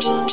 trouble.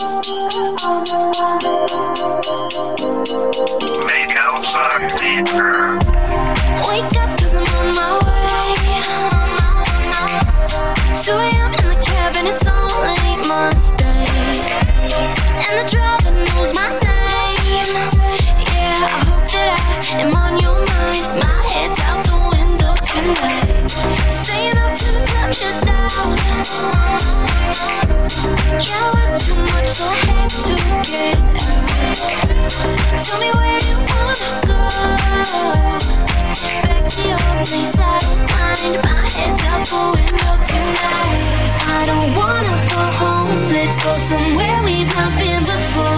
somewhere we've not been before.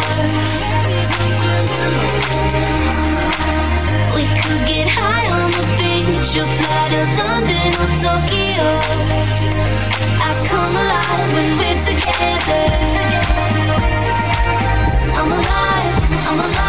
We could get high on the beach or fly to London or Tokyo. I come alive when we're together. I'm alive, I'm alive.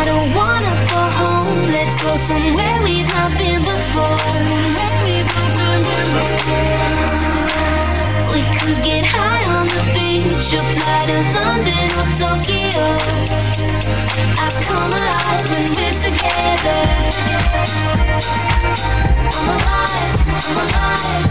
I don't wanna go home. Let's go somewhere we've not been before. We could get high on the beach or fly to London or Tokyo. I come alive when we're together. I'm alive, I'm alive.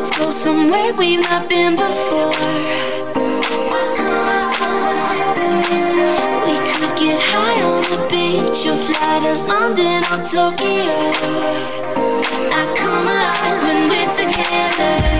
Let's go somewhere we've not been before. We could get high on the beach or fly to London or Tokyo. I come alive when we're together.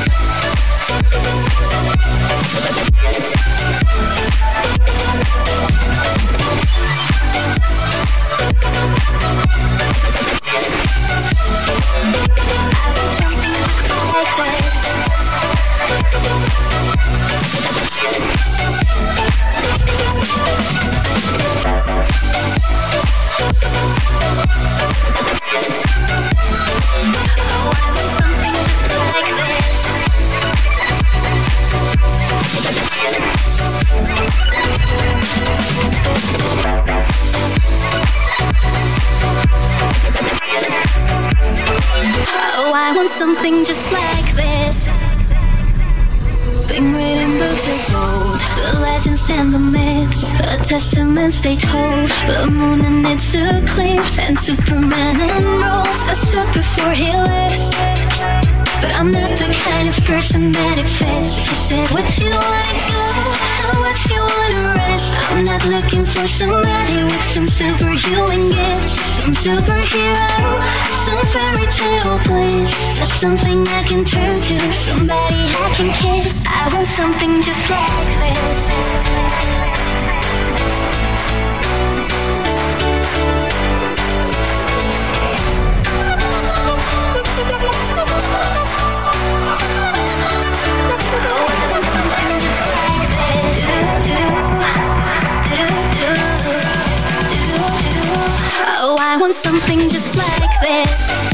Myths, a testament they told. The moon and its eclipse, and Superman unrolls a suit before he lives. But I'm not the kind of person that it fits. She said, What you wanna go? What you wanna rest? I'm not looking for somebody with some superhuman gifts, some superhero, some fairy tale bliss. Just something I can turn to, somebody I can kiss. I want something just like this. I want something just like this.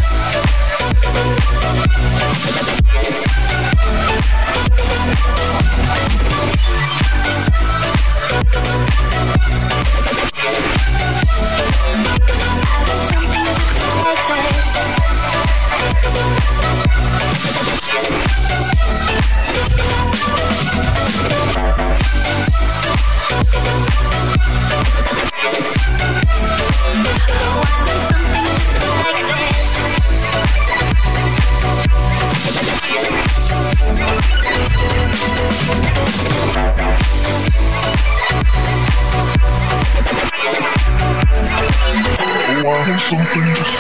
something.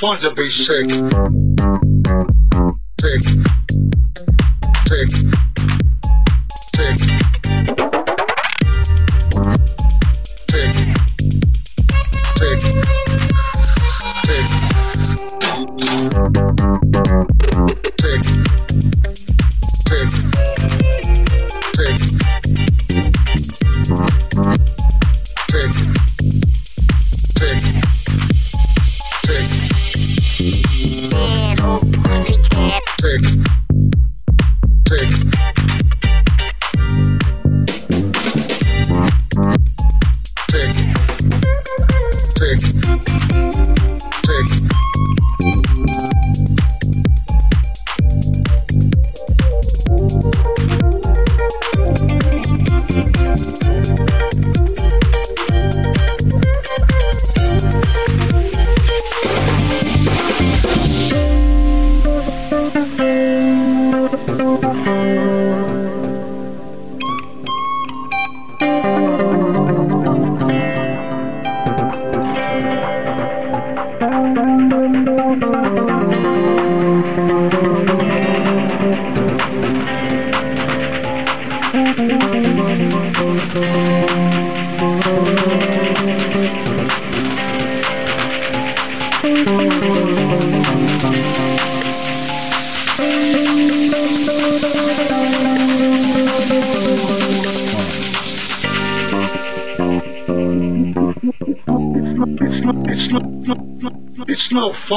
Fun to be sick.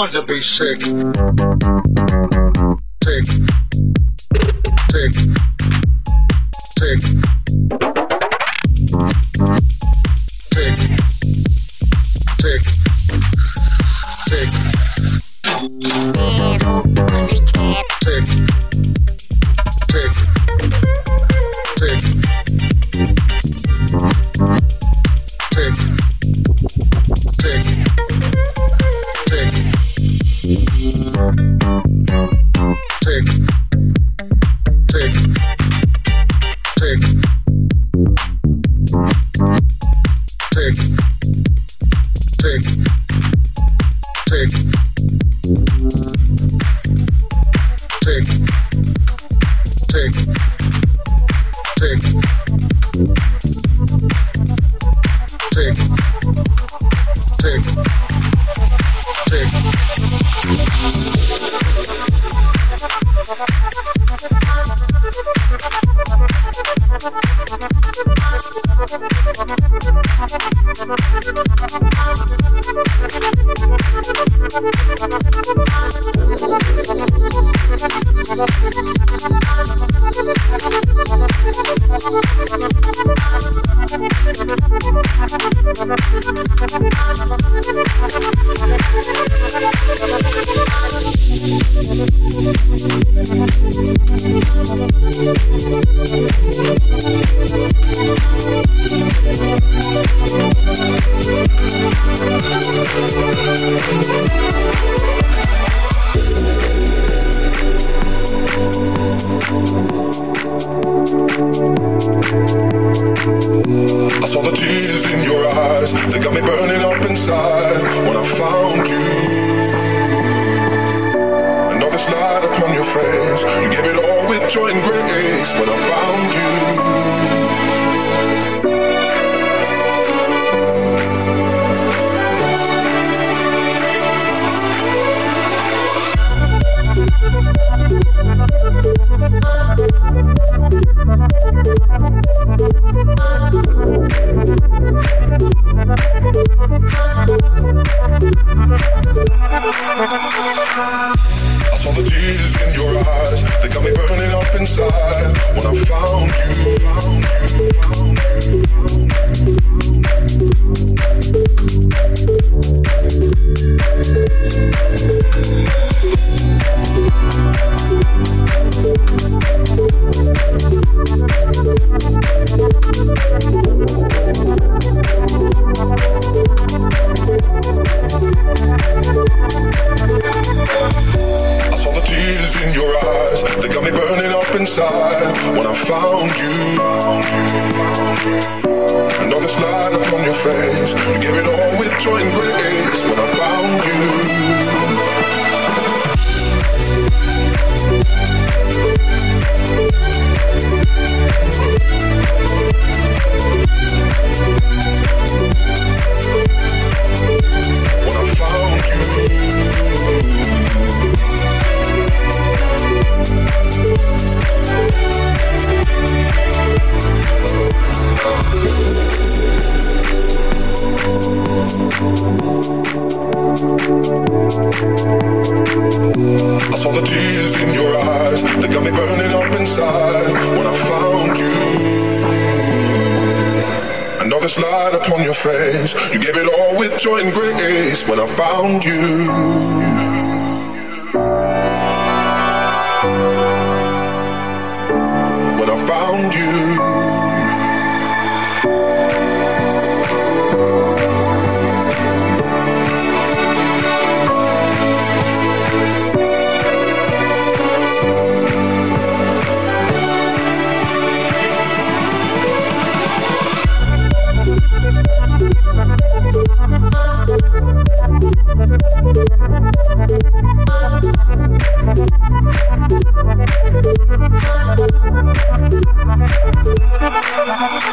born quero be sick.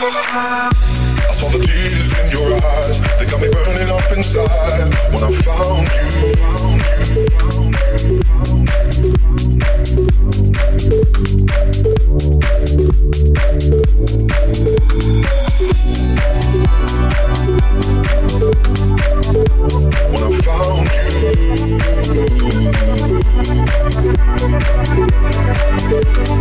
I saw the tears in your eyes, they got me burning up inside. When I found you. When I found you.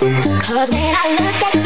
you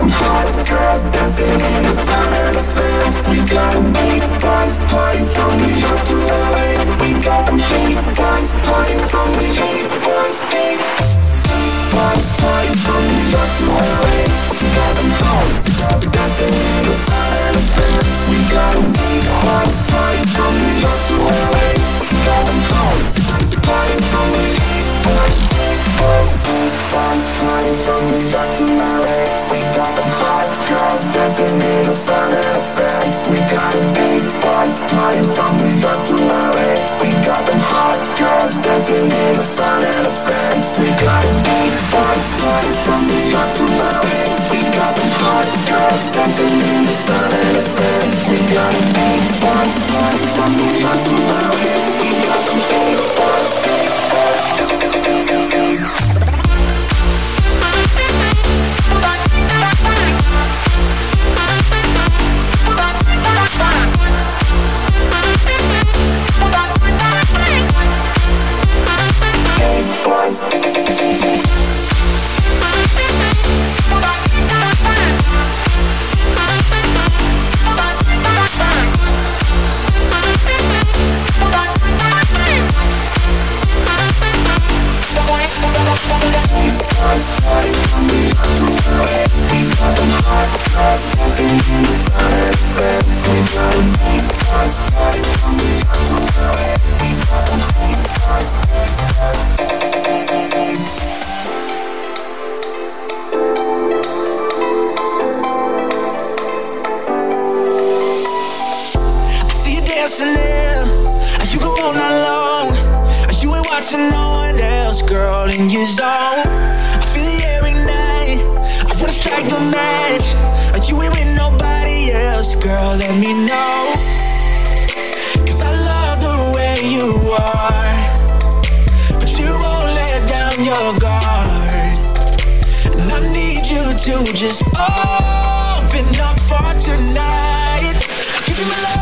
them hot girls dancing in the the. We got big boys from to LA. We got boys from the to LA. We got them hot girls dancing in the sun and the sands. We got big boys from to LA. We got them hot from the to LA dancing in the sun and the fans We got the big boys flying from New York to LA We got the hot girls dancing in the sun and the fans We got the big boys flying from New York to LA We got the hot girls dancing in the sun and the fans We got the big boys flying from New York to LA We got the big to no one else, girl, in your zone. I feel the air at night. I wanna strike the match. Are you ain't with nobody else, girl? Let me know. Cause I love the way you are. But you won't let down your guard. And I need you to just open up for tonight. Give me my love.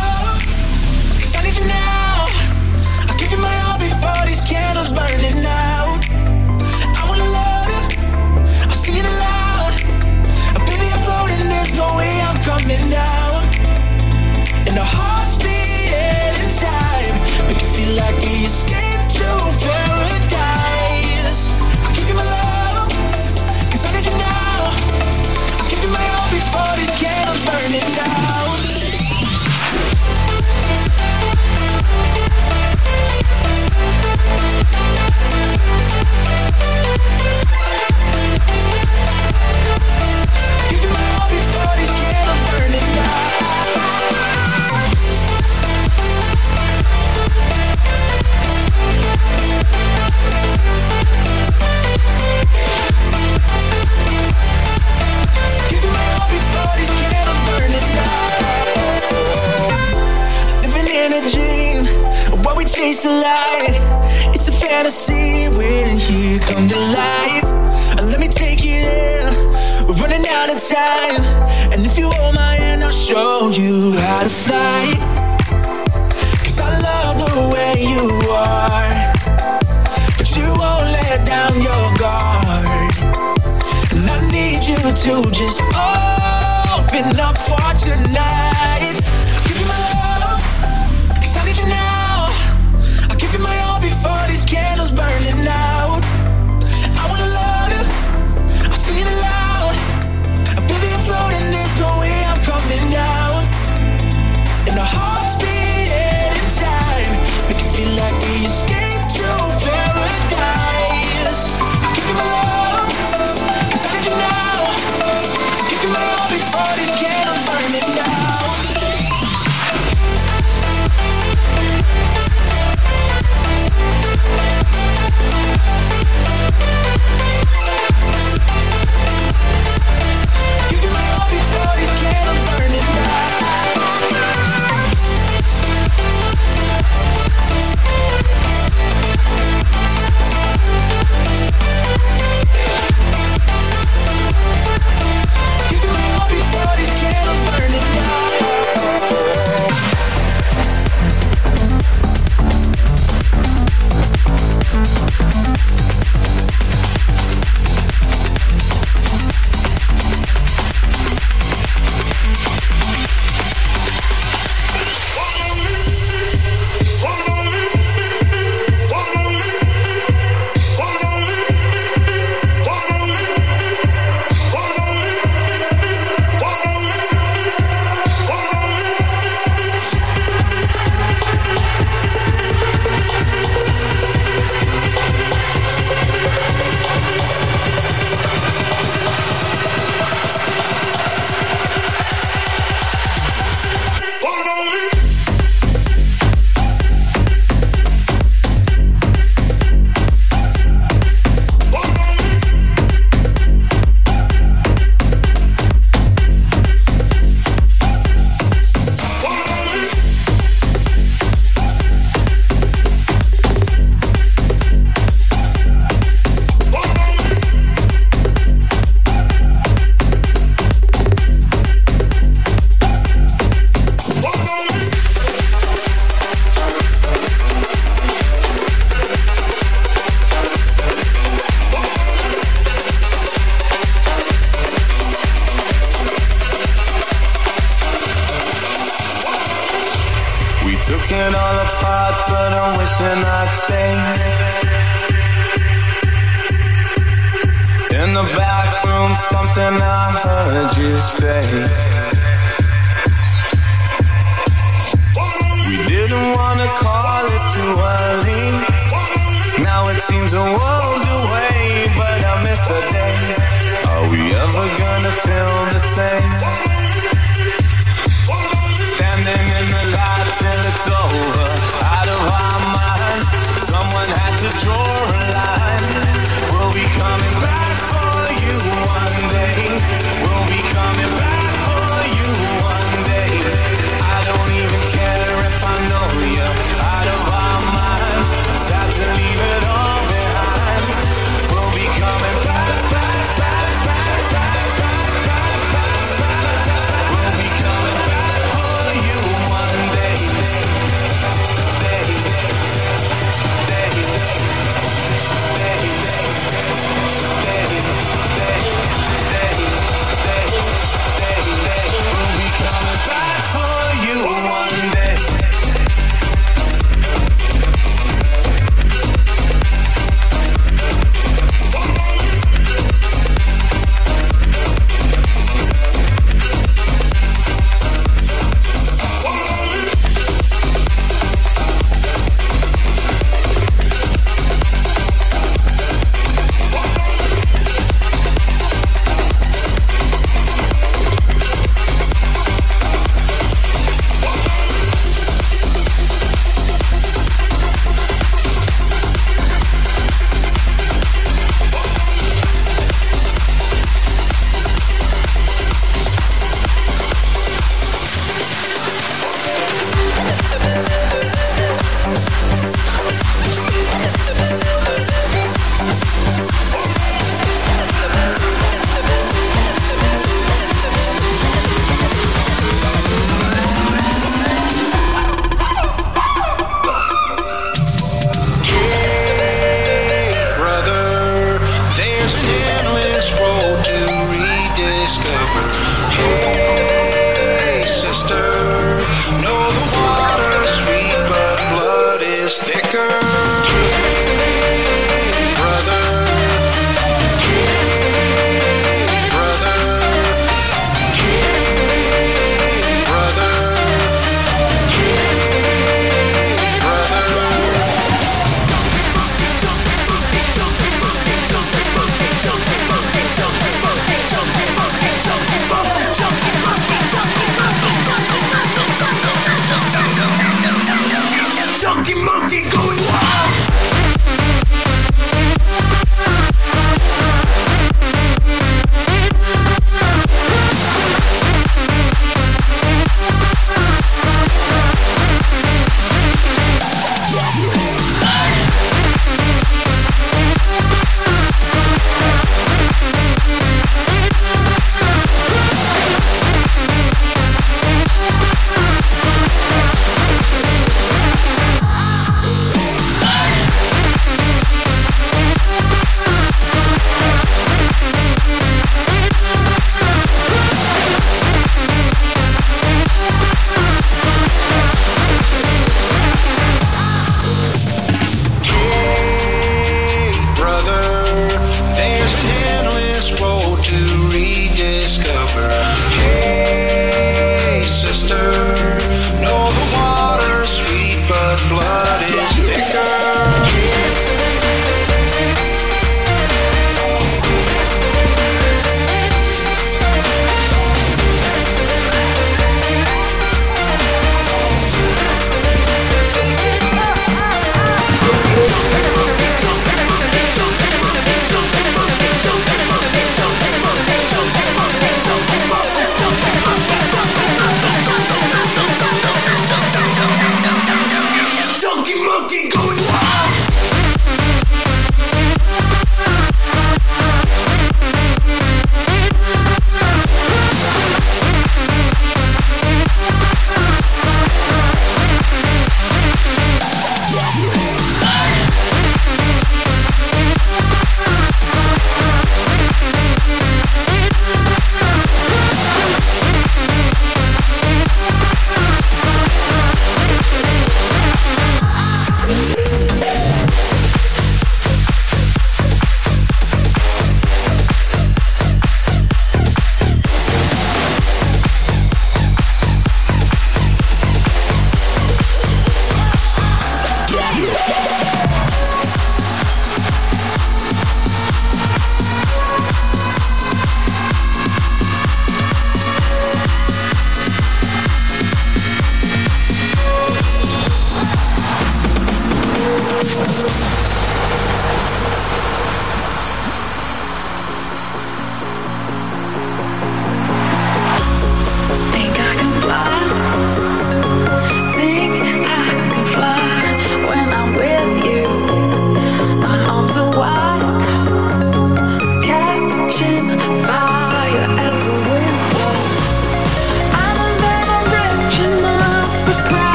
dream, we chase the light. It's a fantasy waiting here, come to life. Uh, let me take you there. We're running out of time, and if you hold my hand, I'll show you how to fly. Cause I love the way you are, but you won't let down your guard. And I need you to just open up for tonight.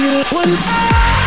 One